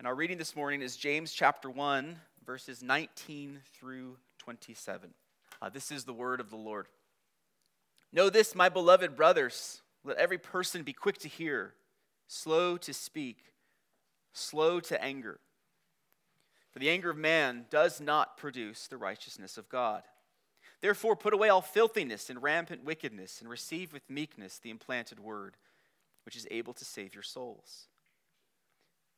And our reading this morning is James chapter 1, verses 19 through 27. Uh, this is the word of the Lord. Know this, my beloved brothers. Let every person be quick to hear, slow to speak, slow to anger. For the anger of man does not produce the righteousness of God. Therefore, put away all filthiness and rampant wickedness, and receive with meekness the implanted word, which is able to save your souls.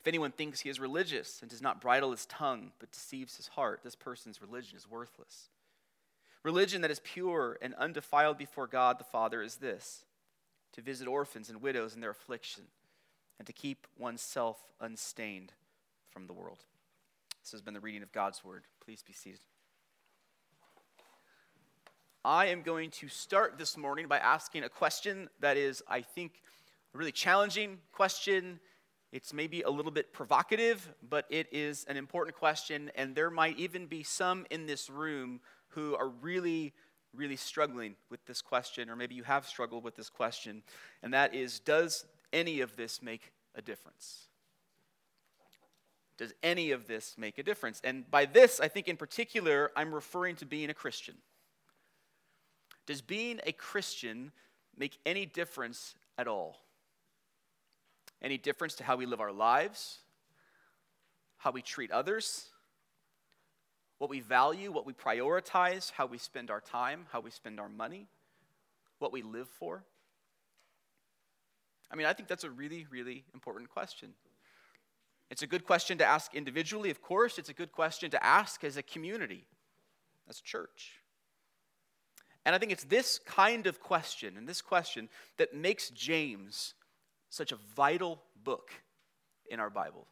If anyone thinks he is religious and does not bridle his tongue, but deceives his heart, this person's religion is worthless. Religion that is pure and undefiled before God the Father is this to visit orphans and widows in their affliction, and to keep oneself unstained from the world. This has been the reading of God's word. Please be seated. I am going to start this morning by asking a question that is, I think, a really challenging question it's maybe a little bit provocative, but it is an important question, and there might even be some in this room who are really, really struggling with this question, or maybe you have struggled with this question, and that is Does any of this make a difference? Does any of this make a difference? And by this, I think in particular, I'm referring to being a Christian. Does being a Christian make any difference at all? Any difference to how we live our lives, how we treat others, what we value, what we prioritize, how we spend our time, how we spend our money, what we live for? I mean, I think that's a really, really important question. It's a good question to ask individually, of course. It's a good question to ask as a community, as church. And I think it's this kind of question and this question that makes James such a vital book in our Bible.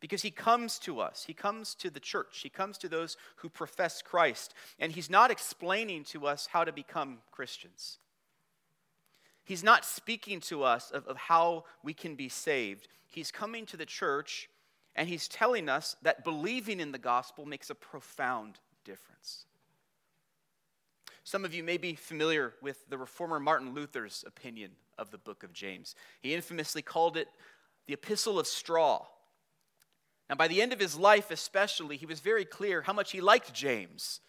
Because he comes to us, he comes to the church, he comes to those who profess Christ, and he's not explaining to us how to become Christians. He's not speaking to us of, of how we can be saved. He's coming to the church and he's telling us that believing in the gospel makes a profound difference. Some of you may be familiar with the reformer Martin Luther's opinion of the book of James. He infamously called it the Epistle of Straw. Now, by the end of his life, especially, he was very clear how much he liked James.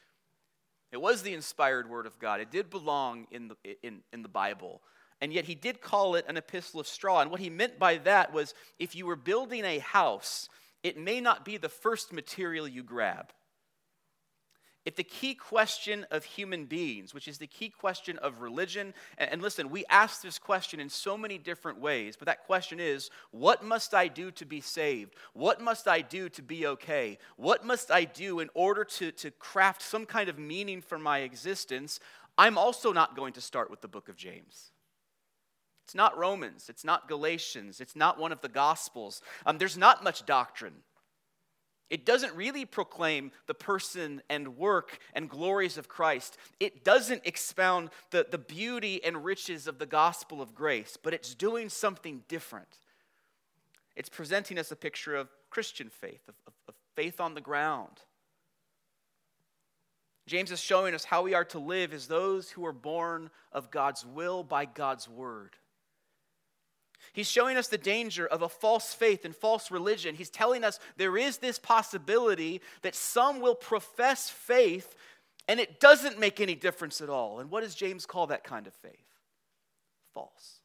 It was the inspired word of God, it did belong in the, in, in the Bible. And yet, he did call it an epistle of straw. And what he meant by that was if you were building a house, it may not be the first material you grab. If the key question of human beings, which is the key question of religion, and, listen, we ask this question in so many different ways, but that question is what must I do to be saved? What must I do to be okay? What must I do in order to, to craft some kind of meaning for my existence? I'm also not going to start with the book of James. It's not Romans, it's not Galatians, it's not one of the Gospels. Um, there's not much doctrine. It doesn't really proclaim the person and work and glories of Christ. It doesn't expound the, the beauty and riches of the gospel of grace, but it's doing something different. It's presenting us a picture of Christian faith, of, of, of faith on the ground. James is showing us how we are to live as those who are born of God's will by God's word. He's showing us the danger of a false faith and false religion. He's telling us there is this possibility that some will profess faith and it doesn't make any difference at all. And what does James call that kind of faith? False.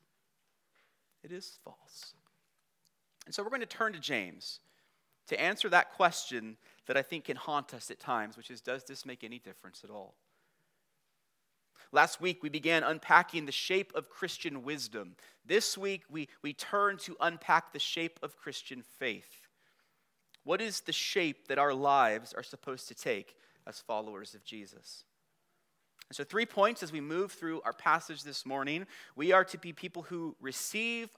It is false. And so we're going to turn to James to answer that question that I think can haunt us at times, which is Does this make any difference at all? Last week, we began unpacking the shape of Christian wisdom. This week, we, we turn to unpack the shape of Christian faith. What is the shape that our lives are supposed to take as followers of Jesus? And so, three points as we move through our passage this morning. We are to be people who receive,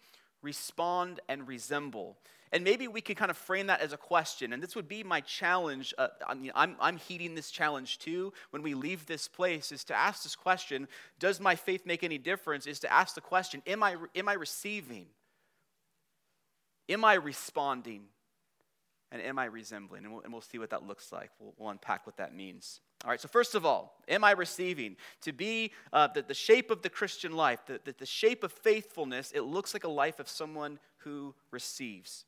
respond, and resemble. And maybe we could kind of frame that as a question. And this would be my challenge. Uh, I mean, I'm, I'm heeding this challenge too when we leave this place is to ask this question Does my faith make any difference? Is to ask the question Am I, am I receiving? Am I responding? And am I resembling? And we'll, and we'll see what that looks like. We'll, we'll, unpack what that means. All right, so first of all, am I receiving? To be uh, the, the shape of the Christian life, the, the, the shape of faithfulness, it looks like a life of someone who receives.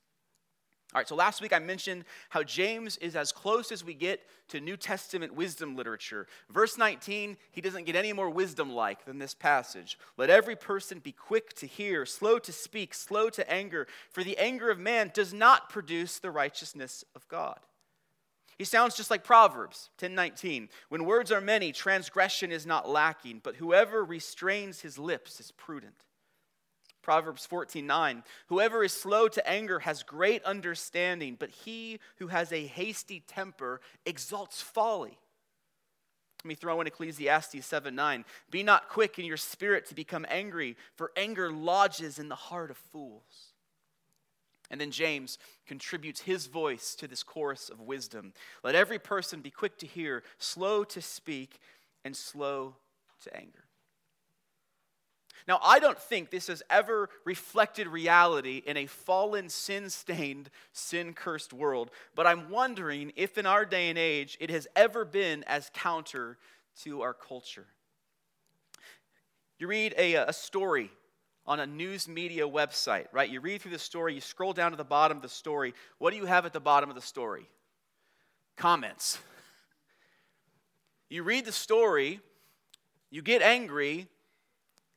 All right, so last week I mentioned how James is as close as we get to New Testament wisdom literature. Verse 19, he doesn't get any more wisdom like than this passage. Let every person be quick to hear, slow to speak, slow to anger, for the anger of man does not produce the righteousness of God. He sounds just like Proverbs 10:19. When words are many, transgression is not lacking, but whoever restrains his lips is prudent. Proverbs 14:9 Whoever is slow to anger has great understanding, but he who has a hasty temper exalts folly. Let me throw in Ecclesiastes 7:9. Be not quick in your spirit to become angry, for anger lodges in the heart of fools. And then James contributes his voice to this chorus of wisdom. Let every person be quick to hear, slow to speak, and slow to anger. Now, I don't think this has ever reflected reality in a fallen, sin stained, sin cursed world, but I'm wondering if in our day and age it has ever been as counter to our culture. You read a, a story on a news media website, right? You read through the story, you scroll down to the bottom of the story. What do you have at the bottom of the story? Comments. You read the story, you get angry,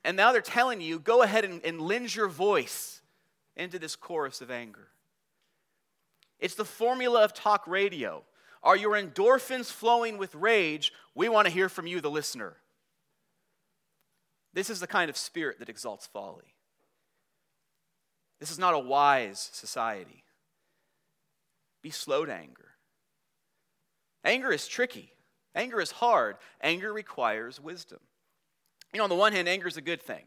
and now they're telling you go ahead and, and lend your voice into this chorus of anger. It's the formula of talk radio. Are your endorphins flowing with rage? We want to hear from you, the listener. This is the kind of spirit that exalts folly. This is not a wise society. Be slow to anger. Anger is tricky, anger is hard, anger requires wisdom. You know, on the one hand, anger is a good thing,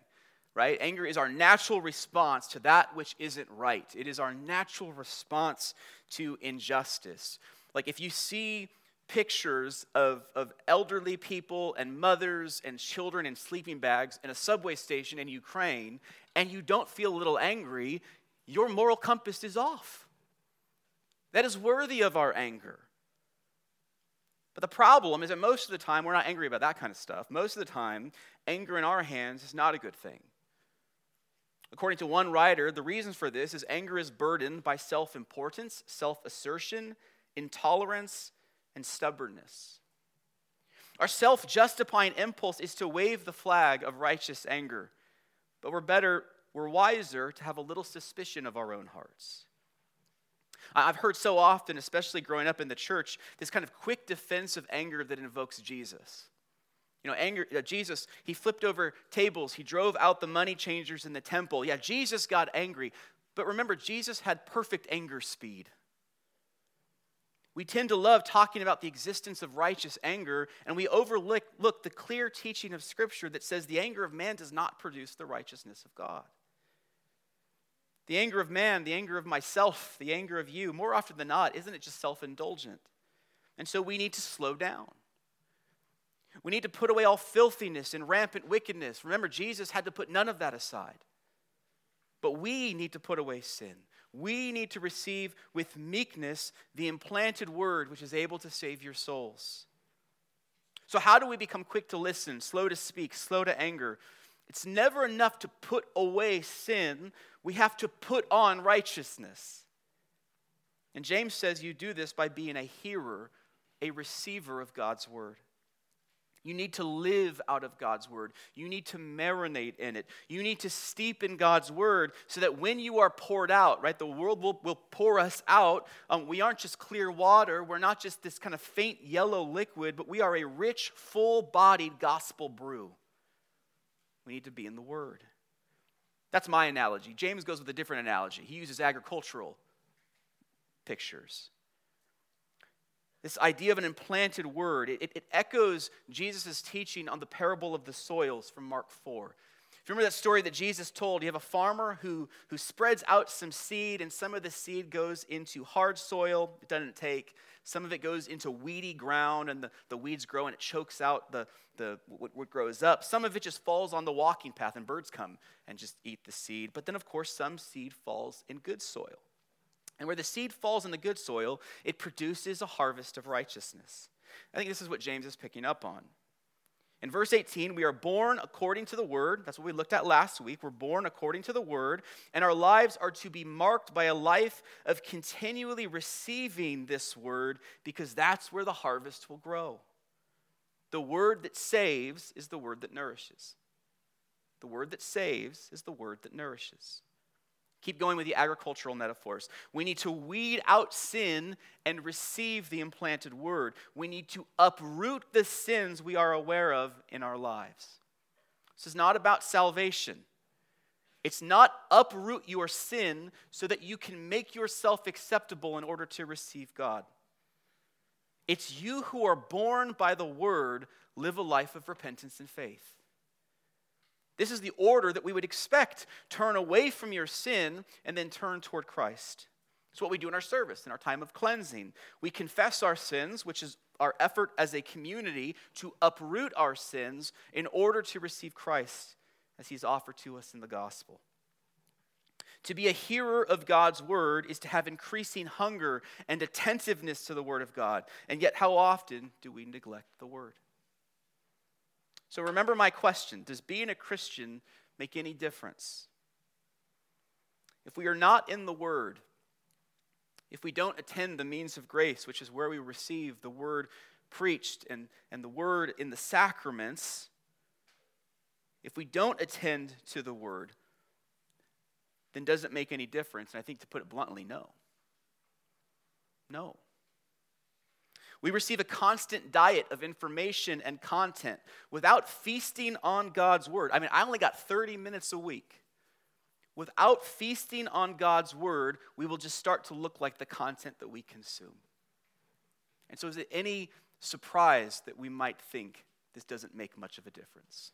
right? Anger is our natural response to that which isn't right, it is our natural response to injustice. Like if you see pictures of, of elderly people and mothers and children in sleeping bags in a subway station in Ukraine, and you don't feel a little angry, your moral compass is off. That is worthy of our anger. But the problem is that most of the time, we're not angry about that kind of stuff. Most of the time, anger in our hands is not a good thing. According to one writer, the reasons for this is anger is burdened by self importance, self assertion, intolerance, and stubbornness. Our self justifying impulse is to wave the flag of righteous anger, but we're better, we're wiser to have a little suspicion of our own hearts. I've heard so often, especially growing up in the church, this kind of quick defense of anger that invokes Jesus. You know, anger, Jesus, he flipped over tables, he drove out the money changers in the temple. Yeah, Jesus got angry. But remember, Jesus had perfect anger speed. We tend to love talking about the existence of righteous anger, and we overlook look, the clear teaching of Scripture that says the anger of man does not produce the righteousness of God. The anger of man, the anger of myself, the anger of you, more often than not, isn't it just self indulgent? And so we need to slow down. We need to put away all filthiness and rampant wickedness. Remember, Jesus had to put none of that aside. But we need to put away sin. We need to receive with meekness the implanted word which is able to save your souls. So, how do we become quick to listen, slow to speak, slow to anger? It's never enough to put away sin we have to put on righteousness. And James says you do this by being a hearer, a receiver of God's word. You need to live out of God's word. You need to marinate in it. You need to steep in God's word so that when you are poured out, right, the world will, will pour us out. Um, we aren't just clear water. We're not just this kind of faint yellow liquid, but we are a rich, full bodied gospel brew. We need to be in the word. That's my analogy. James goes with a different analogy. He uses agricultural pictures. This idea of an implanted word, it, it echoes Jesus' teaching on the parable of the soils from Mark 4. You remember that story that Jesus told, you have a farmer who, who spreads out some seed, and some of the seed goes into hard soil, it doesn't take. Some of it goes into weedy ground, and the, the weeds grow and it chokes out the, the, what, what grows up. Some of it just falls on the walking path, and birds come and just eat the seed. But then, of course, some seed falls in good soil. And where the seed falls in the good soil, it produces a harvest of righteousness. I think this is what James is picking up on. In verse 18, we are born according to the word. That's what we looked at last week. We're born according to the word, and our lives are to be marked by a life of continually receiving this word because that's where the harvest will grow. The word that saves is the word that nourishes. The word that saves is the word that nourishes. Keep going with the agricultural metaphors. We need to weed out sin and receive the implanted word. We need to uproot the sins we are aware of in our lives. This is not about salvation. It's not uproot your sin so that you can make yourself acceptable in order to receive God. It's you who are born by the word live a life of repentance and faith. This is the order that we would expect. Turn away from your sin and then turn toward Christ. It's what we do in our service, in our time of cleansing. We confess our sins, which is our effort as a community to uproot our sins in order to receive Christ as he's offered to us in the gospel. To be a hearer of God's word is to have increasing hunger and attentiveness to the word of God. And yet, how often do we neglect the word? So remember my question Does being a Christian make any difference? If we are not in the Word, if we don't attend the means of grace, which is where we receive the Word preached and, and the Word in the sacraments, if we don't attend to the Word, then does it make any difference? And I think to put it bluntly, no. No. We receive a constant diet of information and content without feasting on God's word. I mean, I only got 30 minutes a week. Without feasting on God's word, we will just start to look like the content that we consume. And so, is it any surprise that we might think this doesn't make much of a difference?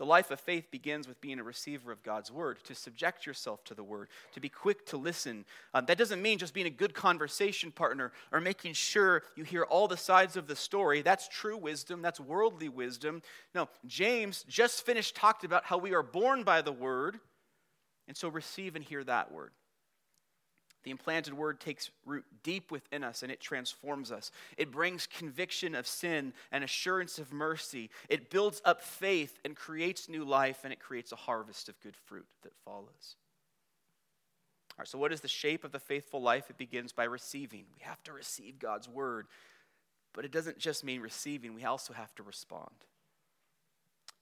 The life of faith begins with being a receiver of God's word, to subject yourself to the word, to be quick to listen. Um, that doesn't mean just being a good conversation partner or making sure you hear all the sides of the story. That's true wisdom, that's worldly wisdom. No, James just finished talked about how we are born by the word, and so receive and hear that word. The implanted word takes root deep within us and it transforms us. It brings conviction of sin and assurance of mercy. It builds up faith and creates new life and it creates a harvest of good fruit that follows. All right, so what is the shape of the faithful life? It begins by receiving. We have to receive God's word. But it doesn't just mean receiving, we also have to respond.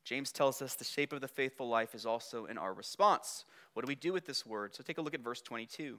James tells us the shape of the faithful life is also in our response. What do we do with this word? So take a look at verse 22.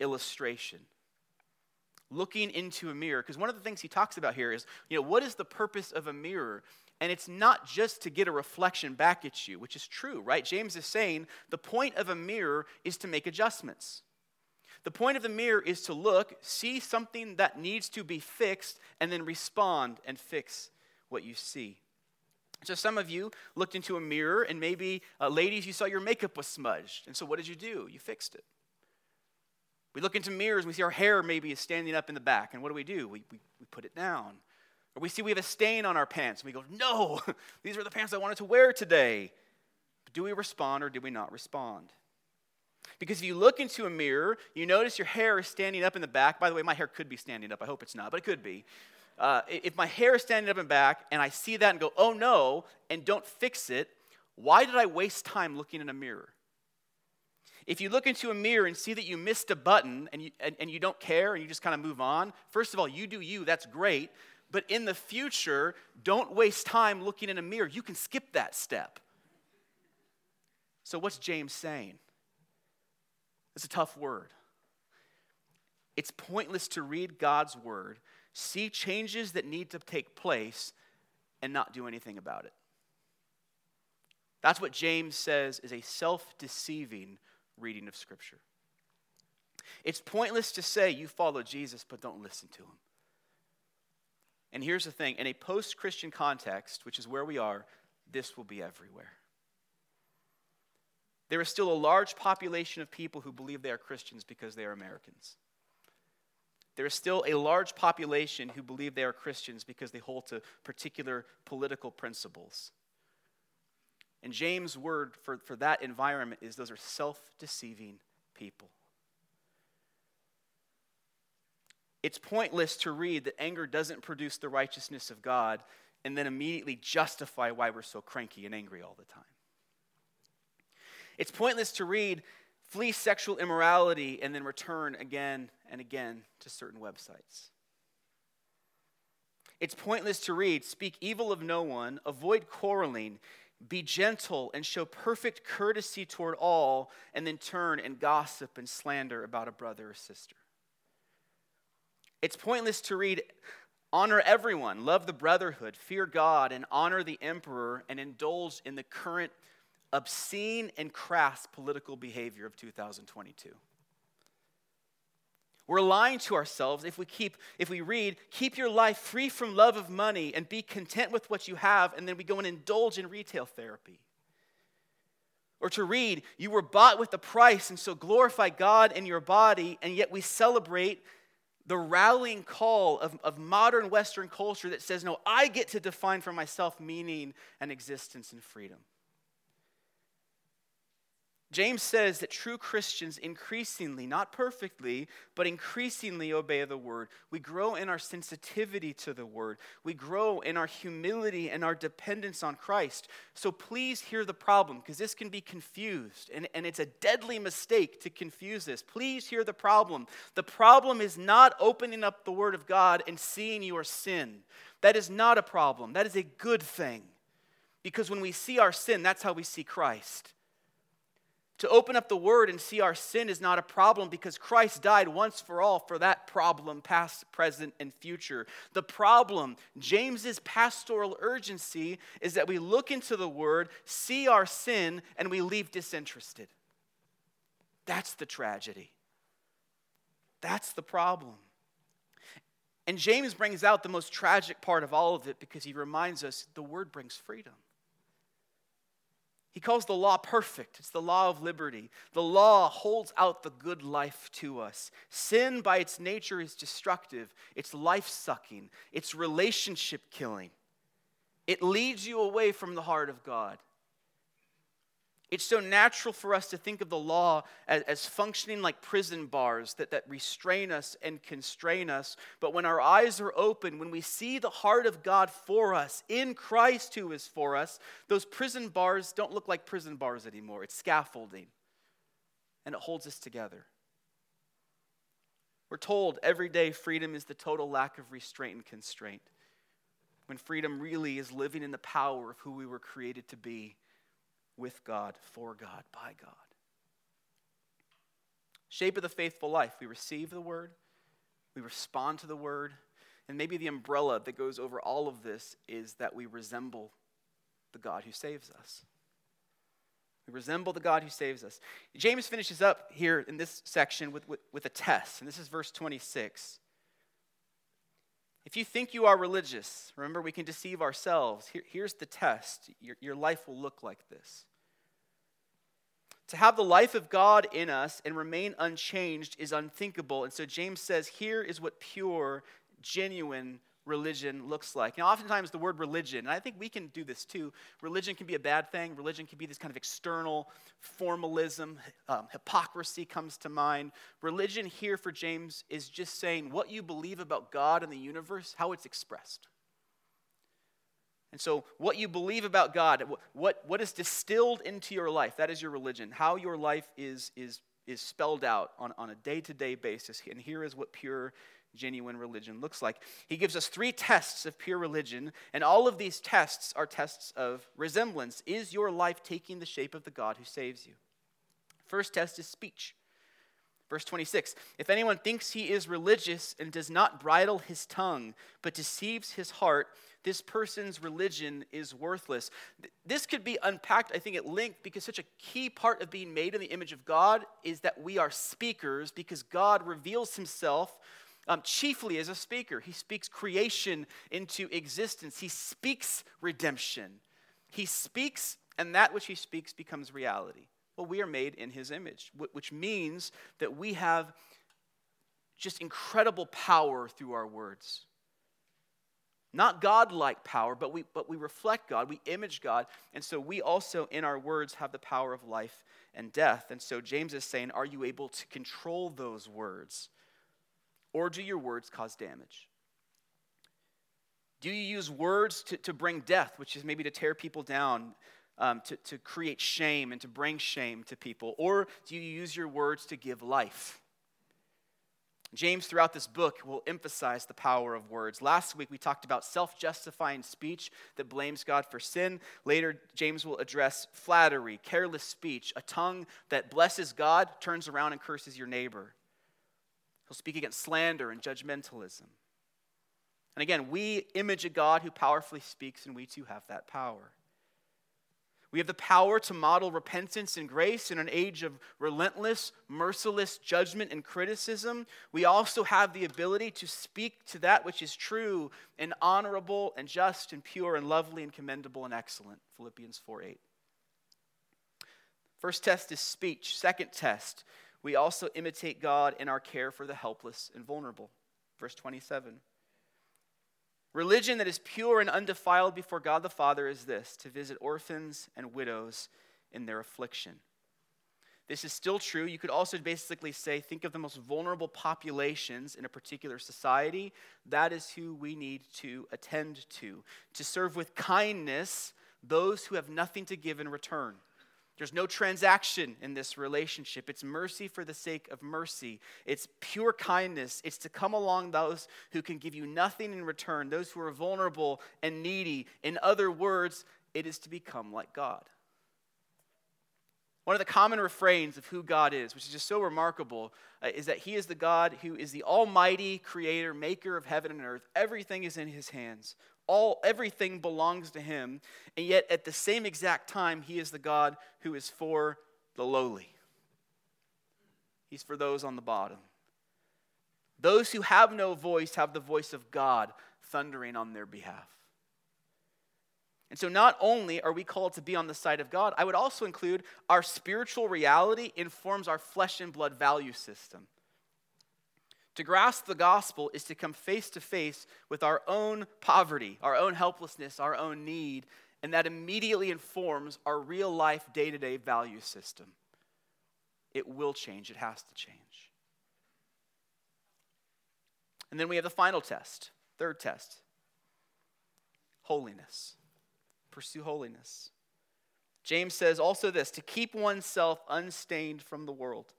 illustration. Looking into a mirror, because one of the things he talks about here is, you know, what is the purpose of a mirror? And it's not just to get a reflection back at you, which is true, right? James is saying the point of a mirror is to make adjustments. The point of the mirror is to look, see something that needs to be fixed, and then respond and fix what you see. So, some of you looked into a mirror, and maybe, uh, ladies, you saw your makeup was smudged. And so, what did you do? You fixed it. We look into mirrors and we see our hair maybe is standing up in the back. And what do we do? We, we, we put it down. Or we see we have a stain on our pants and we go, no, these are the pants I wanted to wear today. But do we respond or do we not respond? Because if you look into a mirror, you notice your hair is standing up in the back. By the way, my hair could be standing up. I hope it's not, but it could be. Uh, if my hair is standing up and back and I see that and go, oh no, and don't fix it, why did I waste time looking in a mirror? If you look into a mirror and see that you missed a button and you, and, and you don't care and you just kind of move on, first of all, you do you, that's great. But in the future, don't waste time looking in a mirror. You can skip that step. So, what's James saying? It's a tough word. It's pointless to read God's word, see changes that need to take place, and not do anything about it. That's what James says is a self deceiving reading of Scripture. It's pointless to say you follow Jesus, but don't listen to him. And here's the thing in a post Christian context, which is where we are, this will be everywhere. There is still a large population of people who believe they are Christians because they are Americans. There is still a large population who believe they are Christians because they hold to particular political principles. And James' word for, for that environment is those are self deceiving people. It's pointless to read that anger doesn't produce the righteousness of God and then immediately justify why we're so cranky and angry all the time. It's pointless to read flee sexual immorality and then return again and again to certain websites. It's pointless to read speak evil of no one, avoid quarreling, be gentle, and show perfect courtesy toward all, and then turn and gossip and slander about a brother or sister. It's pointless to read honor everyone, love the brotherhood, fear God, and honor the emperor, and indulge in the current obscene and crass political behavior of 2022. We're lying to ourselves if we keep if we read keep your life free from love of money and be content with what you have and then we go and indulge in retail therapy. Or to read you were bought with a price and so glorify God in your body and yet we celebrate the rallying call of, of modern Western culture that says, no, I get to define for myself meaning and existence and freedom. James says that true Christians increasingly, not perfectly, but increasingly obey the word. We grow in our sensitivity to the word. We grow in our humility and our dependence on Christ. So please hear the problem, because this can be confused, and, and it's a deadly mistake to confuse this. Please hear the problem. The problem is not opening up the word of God and seeing your sin. That is not a problem, that is a good thing. Because when we see our sin, that's how we see Christ. To open up the word and see our sin is not a problem because Christ died once for all for that problem, past, present, and future. The problem, James's pastoral urgency, is that we look into the word, see our sin, and we leave disinterested. That's the tragedy. That's the problem. And James brings out the most tragic part of all of it because he reminds us the word brings freedom. He calls the law perfect. It's the law of liberty. The law holds out the good life to us. Sin, by its nature, is destructive, it's life sucking, it's relationship killing. It leads you away from the heart of God. It's so natural for us to think of the law as, as, functioning like prison bars that, that restrain us and constrain us. But when our eyes are open, when we see the heart of God for us, in Christ who is for us, those prison bars don't look like prison bars anymore. It's scaffolding, and it holds us together. We're told every day freedom is the total lack of restraint and constraint, when freedom really is living in the power of who we were created to be with God, for God, by God. Shape of the faithful life. We receive the word, we respond to the word, and maybe the umbrella that goes over all of this is that we resemble the God who saves us. We resemble the God who saves us. James finishes up here in this section with, with, with a test, and this is verse 26. If you think you are religious, remember we can deceive ourselves. Here, here's the test your, your life will look like this. To have the life of God in us and remain unchanged is unthinkable. And so James says, here is what pure, genuine religion looks like. Now, oftentimes the word religion, and I think we can do this too, religion can be a bad thing. Religion can be this kind of external formalism. Um, hypocrisy comes to mind. Religion here for James is just saying what you believe about God and the universe, how it's expressed. And so, what you believe about God, what, what is distilled into your life, that is your religion. How your life is, is, is spelled out on, on a day to day basis. And here is what pure, genuine religion looks like. He gives us three tests of pure religion, and all of these tests are tests of resemblance. Is your life taking the shape of the God who saves you? First test is speech. Verse 26 If anyone thinks he is religious and does not bridle his tongue, but deceives his heart, this person's religion is worthless. This could be unpacked, I think, at length because such a key part of being made in the image of God is that we are speakers because God reveals himself um, chiefly as a speaker. He speaks creation into existence, he speaks redemption. He speaks, and that which he speaks becomes reality. Well, we are made in his image, which means that we have just incredible power through our words. Not God like power, but we, but we reflect God, we image God, and so we also, in our words, have the power of life and death. And so James is saying, Are you able to control those words? Or do your words cause damage? Do you use words to, to bring death, which is maybe to tear people down, um, to, to create shame and to bring shame to people? Or do you use your words to give life? James, throughout this book, will emphasize the power of words. Last week, we talked about self justifying speech that blames God for sin. Later, James will address flattery, careless speech, a tongue that blesses God, turns around and curses your neighbor. He'll speak against slander and judgmentalism. And again, we image a God who powerfully speaks, and we too have that power. We have the power to model repentance and grace in an age of relentless, merciless judgment and criticism. We also have the ability to speak to that which is true and honorable and just and pure and lovely and commendable and excellent. Philippians 4 8. First test is speech. Second test, we also imitate God in our care for the helpless and vulnerable. Verse 27. Religion that is pure and undefiled before God the Father is this to visit orphans and widows in their affliction. This is still true. You could also basically say, think of the most vulnerable populations in a particular society. That is who we need to attend to, to serve with kindness those who have nothing to give in return. There's no transaction in this relationship. It's mercy for the sake of mercy. It's pure kindness. It's to come along those who can give you nothing in return, those who are vulnerable and needy. In other words, it is to become like God. One of the common refrains of who God is, which is just so remarkable, uh, is that He is the God who is the almighty creator, maker of heaven and earth. Everything is in His hands all everything belongs to him and yet at the same exact time he is the god who is for the lowly. He's for those on the bottom. Those who have no voice have the voice of god thundering on their behalf. And so not only are we called to be on the side of god i would also include our spiritual reality informs our flesh and blood value system to grasp the gospel is to come face to face with our own poverty, our own helplessness, our own need, and that immediately informs our real life day to day value system. It will change, it has to change. And then we have the final test, third test holiness. Pursue holiness. James says also this to keep oneself unstained from the world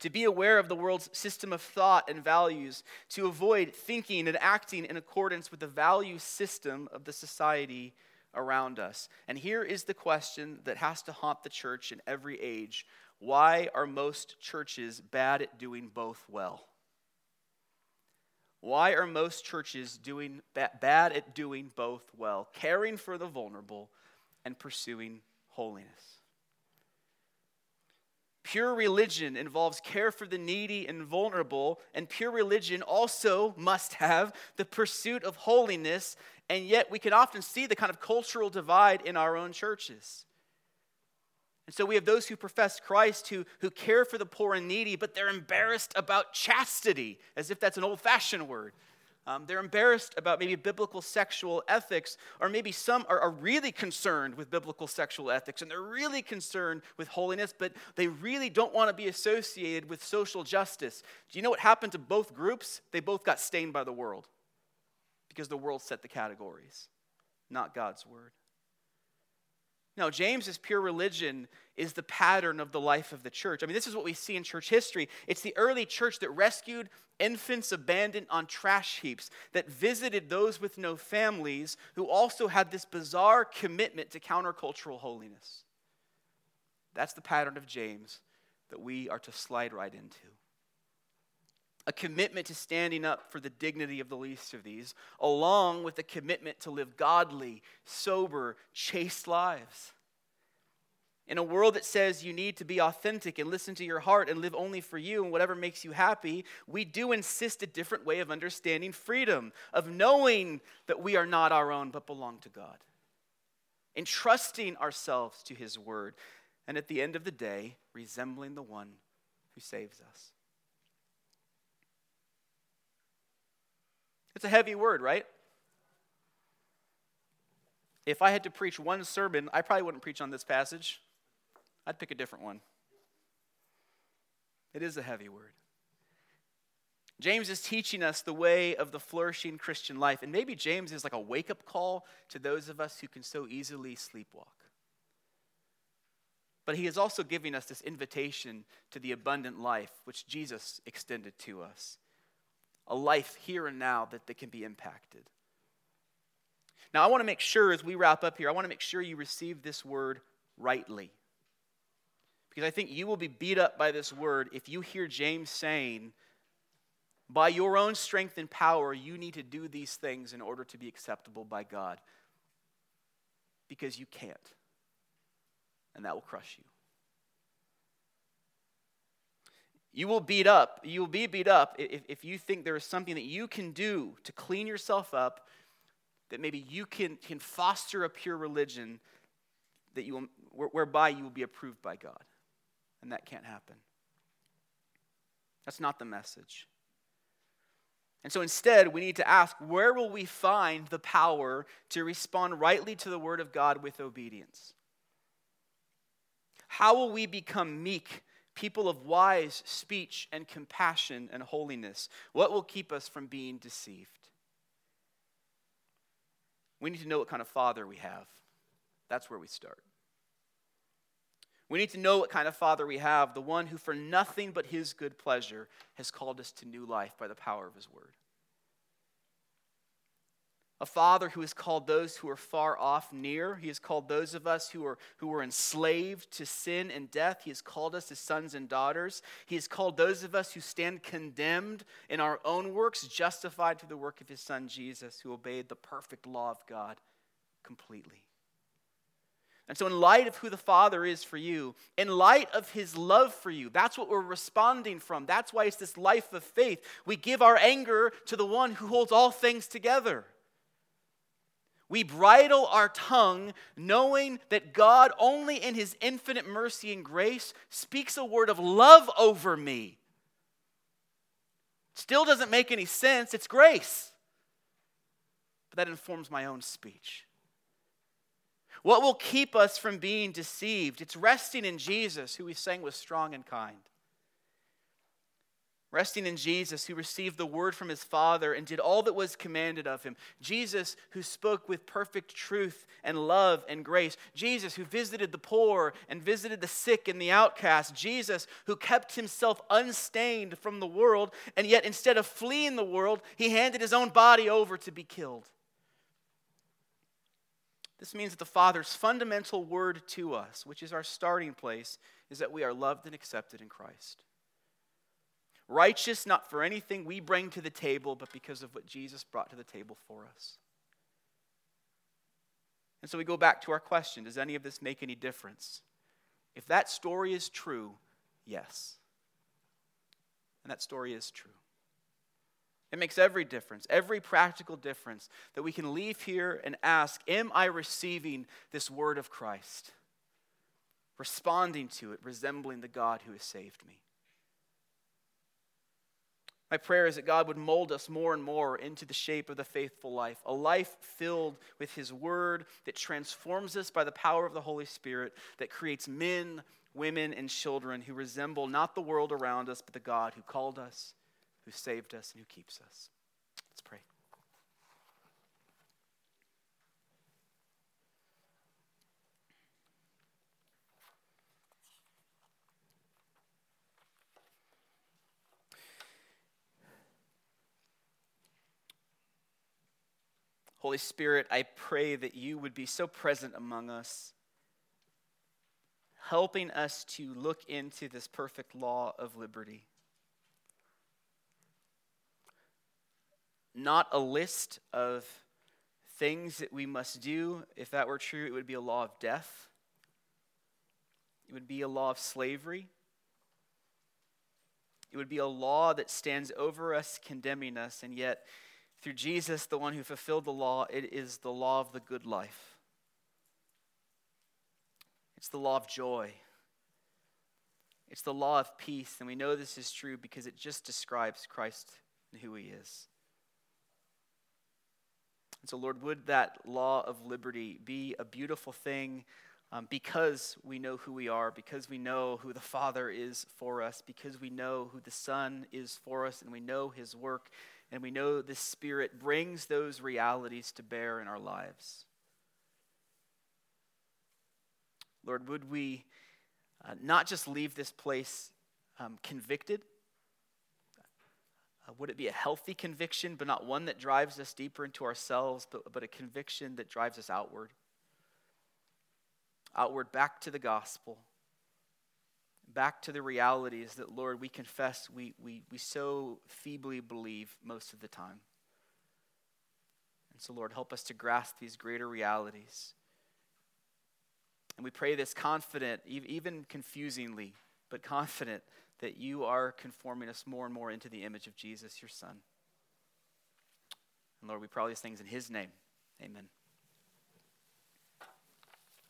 to be aware of the world's system of thought and values, to avoid thinking and acting in accordance with the value system of the society around us. And here is the question that has to haunt the church in every age why are most churches bad at doing both well? Why are most churches doing bad at doing both well, caring for the vulnerable and pursuing holiness? Pure religion involves care for the needy and vulnerable, and pure religion also must have the pursuit of holiness, and yet we can often see the kind of cultural divide in our own churches. And so we have those who profess Christ who, who care for the poor and needy, but they're embarrassed about chastity, as if that's an old fashioned word. Um, they're embarrassed about maybe biblical sexual ethics, or maybe some are, are, really concerned with biblical sexual ethics and they're really concerned with holiness, but they really don't want to be associated with social justice. Do you know what happened to both groups? They both got stained by the world because the world set the categories, not God's word. No, James's pure religion is the pattern of the life of the church. I mean, this is what we see in church history. It's the early church that rescued infants abandoned on trash heaps, that visited those with no families, who also had this bizarre commitment to countercultural holiness. That's the pattern of James that we are to slide right into. A commitment to standing up for the dignity of the least of these, along with a commitment to live godly, sober, chaste lives. In a world that says you need to be authentic and listen to your heart and live only for you and whatever makes you happy, we do insist a different way of understanding freedom, of knowing that we are not our own but belong to God, entrusting ourselves to His word, and at the end of the day, resembling the one who saves us. It's a heavy word, right? If I had to preach one sermon, I probably wouldn't preach on this passage. I'd pick a different one. It is a heavy word. James is teaching us the way of the flourishing Christian life. And maybe James is like a wake up call to those of us who can so easily sleepwalk. But he is also giving us this invitation to the abundant life which Jesus extended to us a life here and now that, that can be impacted. Now, I want to make sure as we wrap up here, I want to make sure you receive this word rightly. Because I think you will be beat up by this word if you hear James saying, by your own strength and power, you need to do these things in order to be acceptable by God. Because you can't. And that will crush you. You will beat up, you will be beat up if, if you think there is something that you can do to clean yourself up, that maybe you can, can foster a pure religion that you will, whereby you will be approved by God and that can't happen. That's not the message. And so instead, we need to ask where will we find the power to respond rightly to the Word of God with obedience? How will we become meek, people of wise speech and compassion and holiness? What will keep us from being deceived? We need to know what kind of father we have. That's where we start. We need to know what kind of Father we have, the one who, for nothing but his good pleasure, has called us to new life by the power of his word. A Father who has called those who are far off near. He has called those of us who are, who are enslaved to sin and death. He has called us his sons and daughters. He has called those of us who stand condemned in our own works, justified through the work of his Son Jesus, who obeyed the perfect law of God completely. And so, in light of who the Father is for you, in light of His love for you, that's what we're responding from. That's why it's this life of faith. We give our anger to the one who holds all things together. We bridle our tongue knowing that God, only in His infinite mercy and grace, speaks a word of love over me. Still doesn't make any sense, it's grace. But that informs my own speech. What will keep us from being deceived? It's resting in Jesus, who we sang was strong and kind. Resting in Jesus, who received the word from his Father and did all that was commanded of him. Jesus, who spoke with perfect truth and love and grace. Jesus, who visited the poor and visited the sick and the outcast. Jesus, who kept himself unstained from the world, and yet instead of fleeing the world, he handed his own body over to be killed. This means that the Father's fundamental word to us, which is our starting place, is that we are loved and accepted in Christ. Righteous not for anything we bring to the table, but because of what Jesus brought to the table for us. And so we go back to our question Does any of this make any difference? If that story is true, yes. And that story is true. It makes every difference, every practical difference that we can leave here and ask Am I receiving this word of Christ? Responding to it, resembling the God who has saved me. My prayer is that God would mold us more and more into the shape of the faithful life, a life filled with His Word that transforms us by the power of the Holy Spirit, that creates men, women, and children who resemble not the world around us, but the God who called us who saved us and who keeps us. Let's pray. Holy Spirit, I pray that you would be so present among us, helping us to look into this perfect law of liberty Not a list of things that we must do. If that were true, it would be a law of death, it would be a law of slavery. It would be a law that stands over us, condemning us, and yet, through Jesus, the one who fulfilled the law, it is the law of the good life. It's the law of joy. It's the law of peace, and we know this is true because it just describes Christ and who he is. And so, Lord, would that law of liberty be a beautiful thing um, because we know who we are, because we know who the Father is for us, because we know who the Son is for us, and we know his work, and we know the Spirit brings those realities to bear in our lives. Lord, would we uh, not just leave this place um, convicted, uh, would it be a healthy conviction, but not one that drives us deeper into ourselves, but, but a conviction that drives us outward? Outward, back to the gospel, back to the realities that, Lord, we confess we, we, we so feebly believe most of the time. And so, Lord, help us to grasp these greater realities. And we pray this confident, even confusingly, but confident that you are conforming us more and more into the image of Jesus, your Son. And Lord, we pray all these things in His name. Amen.